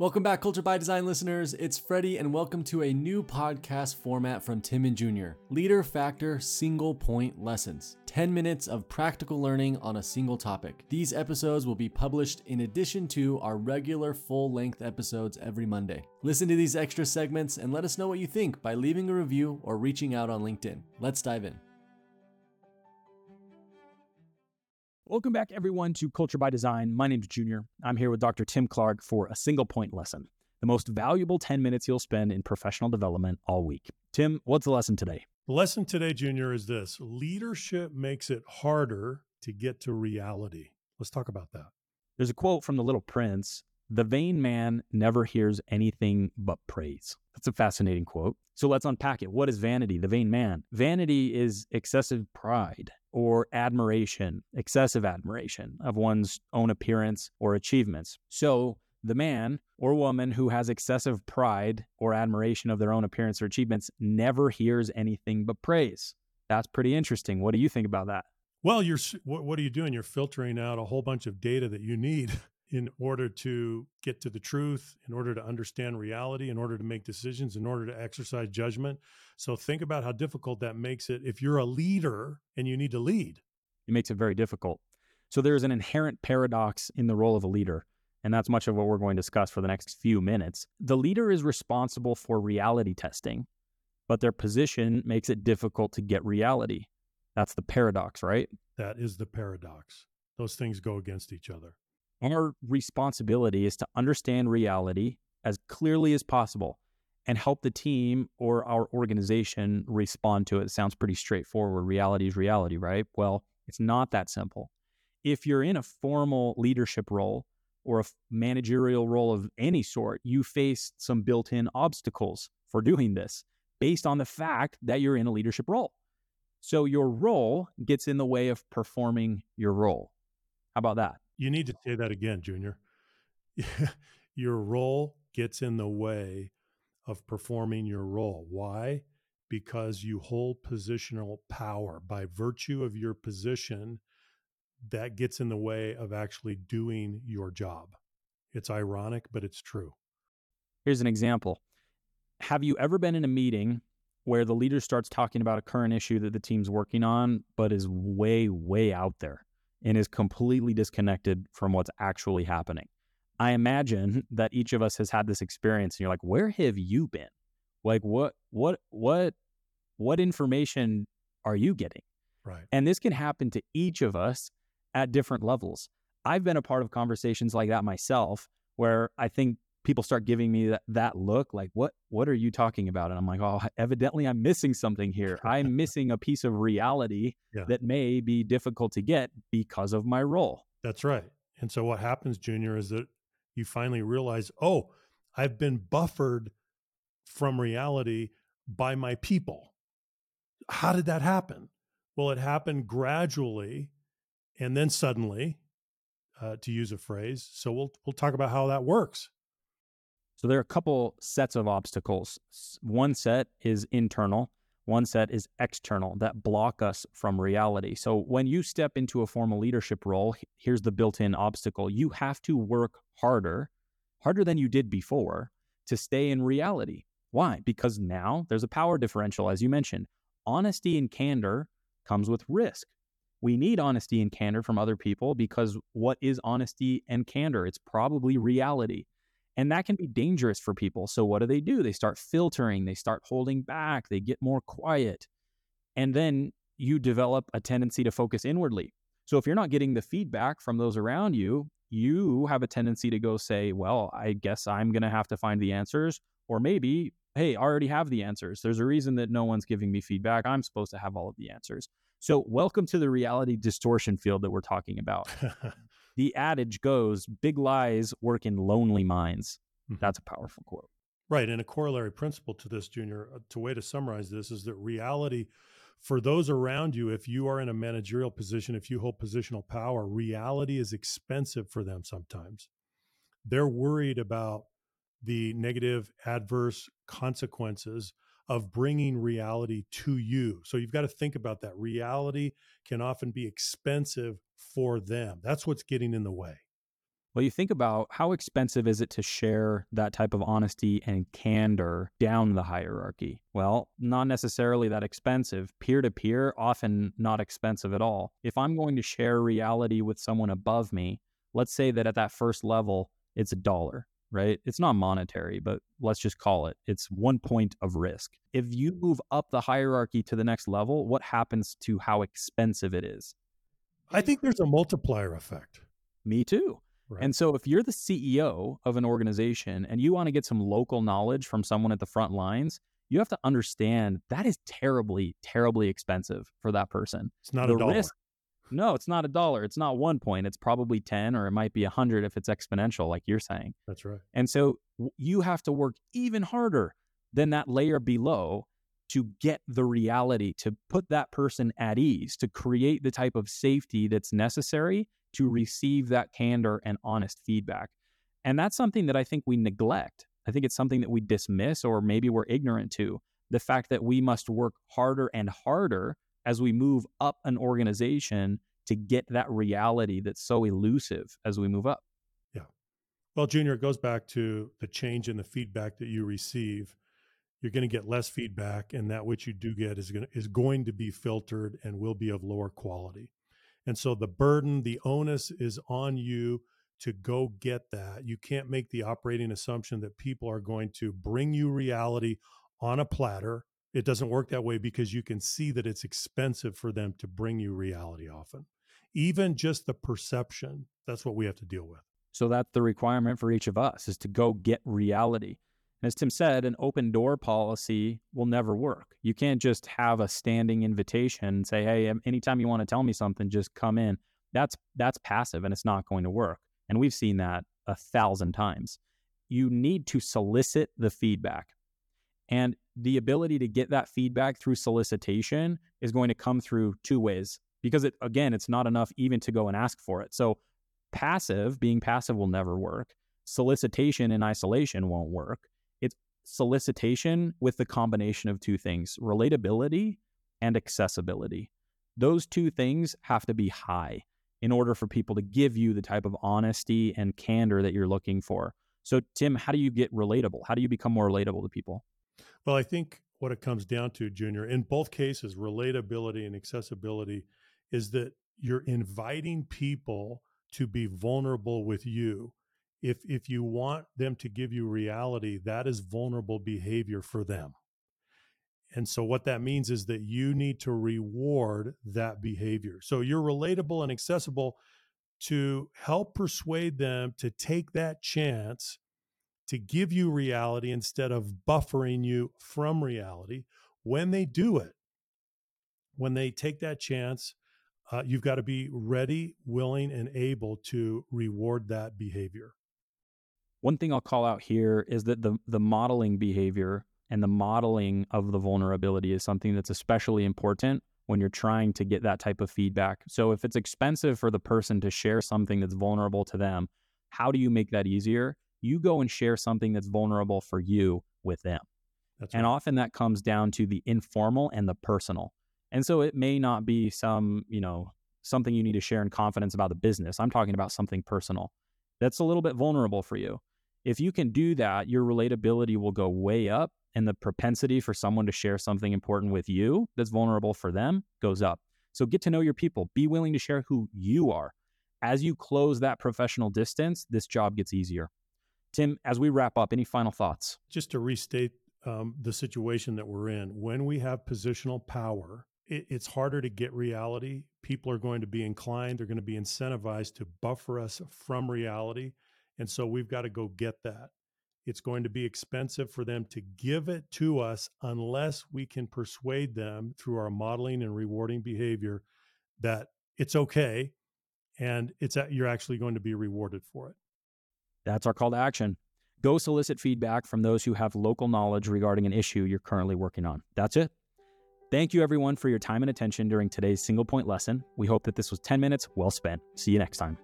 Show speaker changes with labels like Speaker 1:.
Speaker 1: Welcome back, Culture by Design listeners. It's Freddie, and welcome to a new podcast format from Tim and Junior LeaderFactor Single Point Lessons 10 minutes of practical learning on a single topic. These episodes will be published in addition to our regular full length episodes every Monday. Listen to these extra segments and let us know what you think by leaving a review or reaching out on LinkedIn. Let's dive in.
Speaker 2: Welcome back, everyone, to Culture by Design. My name's Junior. I'm here with Dr. Tim Clark for a single point lesson, the most valuable 10 minutes you'll spend in professional development all week. Tim, what's the lesson today?
Speaker 3: The lesson today, Junior, is this leadership makes it harder to get to reality. Let's talk about that.
Speaker 2: There's a quote from The Little Prince The vain man never hears anything but praise. That's a fascinating quote. So let's unpack it. What is vanity? The vain man. Vanity is excessive pride or admiration, excessive admiration of one's own appearance or achievements. So the man or woman who has excessive pride or admiration of their own appearance or achievements never hears anything but praise. That's pretty interesting. What do you think about that?
Speaker 3: Well, you're what are you doing? You're filtering out a whole bunch of data that you need in order to get to the truth, in order to understand reality, in order to make decisions, in order to exercise judgment. So think about how difficult that makes it if you're a leader and you need to lead.
Speaker 2: It makes it very difficult. So there is an inherent paradox in the role of a leader. And that's much of what we're going to discuss for the next few minutes. The leader is responsible for reality testing, but their position makes it difficult to get reality. That's the paradox, right?
Speaker 3: That is the paradox. Those things go against each other.
Speaker 2: Our responsibility is to understand reality as clearly as possible and help the team or our organization respond to it. It sounds pretty straightforward. Reality is reality, right? Well, it's not that simple. If you're in a formal leadership role or a managerial role of any sort, you face some built in obstacles for doing this based on the fact that you're in a leadership role. So your role gets in the way of performing your role. How about that?
Speaker 3: You need to say that again, Junior. your role gets in the way of performing your role. Why? Because you hold positional power. By virtue of your position, that gets in the way of actually doing your job. It's ironic, but it's true.
Speaker 2: Here's an example Have you ever been in a meeting where the leader starts talking about a current issue that the team's working on, but is way, way out there? And is completely disconnected from what's actually happening. I imagine that each of us has had this experience and you're like, where have you been? Like what what what what information are you getting?
Speaker 3: Right.
Speaker 2: And this can happen to each of us at different levels. I've been a part of conversations like that myself where I think people start giving me that, that look like what what are you talking about? And i'm like oh evidently i'm missing something here. I'm missing a piece of reality yeah. that may be difficult to get because of my role.
Speaker 3: That's right. And so what happens junior is that you finally realize oh i've been buffered from reality by my people. How did that happen? Well it happened gradually and then suddenly uh, to use a phrase. So we'll we'll talk about how that works
Speaker 2: so there are a couple sets of obstacles. One set is internal, one set is external that block us from reality. So when you step into a formal leadership role, here's the built in obstacle you have to work harder, harder than you did before, to stay in reality. Why? Because now there's a power differential, as you mentioned. Honesty and candor comes with risk. We need honesty and candor from other people because what is honesty and candor? It's probably reality. And that can be dangerous for people. So, what do they do? They start filtering, they start holding back, they get more quiet. And then you develop a tendency to focus inwardly. So, if you're not getting the feedback from those around you, you have a tendency to go say, Well, I guess I'm going to have to find the answers. Or maybe, Hey, I already have the answers. There's a reason that no one's giving me feedback. I'm supposed to have all of the answers. So, welcome to the reality distortion field that we're talking about. the adage goes big lies work in lonely minds. Mm-hmm. That's a powerful quote.
Speaker 3: Right. And a corollary principle to this, Junior, uh, to way to summarize this is that reality for those around you, if you are in a managerial position, if you hold positional power, reality is expensive for them sometimes. They're worried about the negative, adverse consequences of bringing reality to you. So you've got to think about that. Reality can often be expensive for them. That's what's getting in the way.
Speaker 2: Well, you think about how expensive is it to share that type of honesty and candor down the hierarchy? Well, not necessarily that expensive. Peer to peer, often not expensive at all. If I'm going to share reality with someone above me, let's say that at that first level, it's a dollar, right? It's not monetary, but let's just call it. It's one point of risk. If you mm-hmm. move up the hierarchy to the next level, what happens to how expensive it is?
Speaker 3: I think there's a multiplier effect.
Speaker 2: Me too.
Speaker 3: Right.
Speaker 2: And so if you're the CEO of an organization and you want to get some local knowledge from someone at the front lines, you have to understand that is terribly, terribly expensive for that person.
Speaker 3: It's not
Speaker 2: the
Speaker 3: a dollar.
Speaker 2: risk- no, it's not a dollar. It's not one point. It's probably 10 or it might be a 100 if it's exponential, like you're saying.
Speaker 3: That's right.
Speaker 2: And so you have to work even harder than that layer below to get the reality, to put that person at ease, to create the type of safety that's necessary to mm-hmm. receive that candor and honest feedback. And that's something that I think we neglect. I think it's something that we dismiss or maybe we're ignorant to. The fact that we must work harder and harder as we move up an organization to get that reality that's so elusive as we move up. Yeah.
Speaker 3: Well, Junior, it goes back to the change in the feedback that you receive. You're going to get less feedback, and that which you do get is going to, is going to be filtered and will be of lower quality. And so the burden, the onus is on you to go get that. You can't make the operating assumption that people are going to bring you reality on a platter. It doesn't work that way because you can see that it's expensive for them to bring you reality often. Even just the perception, that's what we have to deal with.
Speaker 2: So that's the requirement for each of us is to go get reality. And as Tim said, an open door policy will never work. You can't just have a standing invitation and say, "Hey, um, anytime you want to tell me something, just come in." That's that's passive and it's not going to work. And we've seen that a thousand times. You need to solicit the feedback. And the ability to get that feedback through solicitation is going to come through two ways. Because it again, it's not enough even to go and ask for it. So passive, being passive will never work. Solicitation in isolation won't work. It's solicitation with the combination of two things relatability and accessibility. Those two things have to be high in order for people to give you the type of honesty and candor that you're looking for. So, Tim, how do you get relatable? How do you become more relatable to people?
Speaker 3: Well, I think what it comes down to, Junior, in both cases, relatability and accessibility, is that you're inviting people to be vulnerable with you. If if you want them to give you reality, that is vulnerable behavior for them. And so what that means is that you need to reward that behavior. So you're relatable and accessible to help persuade them to take that chance to give you reality instead of buffering you from reality. When they do it, when they take that chance, uh, you've got to be ready, willing, and able to reward that behavior.
Speaker 2: One thing I'll call out here is that the the modeling behavior and the modeling of the vulnerability is something that's especially important when you're trying to get that type of feedback. So if it's expensive for the person to share something that's vulnerable to them, how do you make that easier? You go and share something that's vulnerable for you with them.
Speaker 3: That's
Speaker 2: And
Speaker 3: right.
Speaker 2: often that comes down to the informal and the personal. And so it may not be some, you know, something you need to share in confidence about the business. I'm talking about something personal that's a little bit vulnerable for you. If you can do that, your relatability will go way up and the propensity for someone to share something important with you that's vulnerable for them goes up. So get to know your people, be willing to share who you are. As you close that professional distance, this job gets easier. Tim, as we wrap up, any final thoughts?
Speaker 3: just to restate um, the situation that we're in, when we have positional power, it, it's harder to get reality. People are going to be inclined, they're going to be incentivized to buffer us from reality. And so we've got to go get that. It's going to be expensive for them to give it to us unless we can persuade them through our modeling and rewarding behavior that it's okay and it's you're actually going to be rewarded for it.
Speaker 2: That's our call to action. Go solicit feedback from those who have local knowledge regarding an issue you're currently working on. That's it. Thank you, everyone, for your time and attention during today's single point lesson. We hope that this was 10 minutes well spent. See you next time.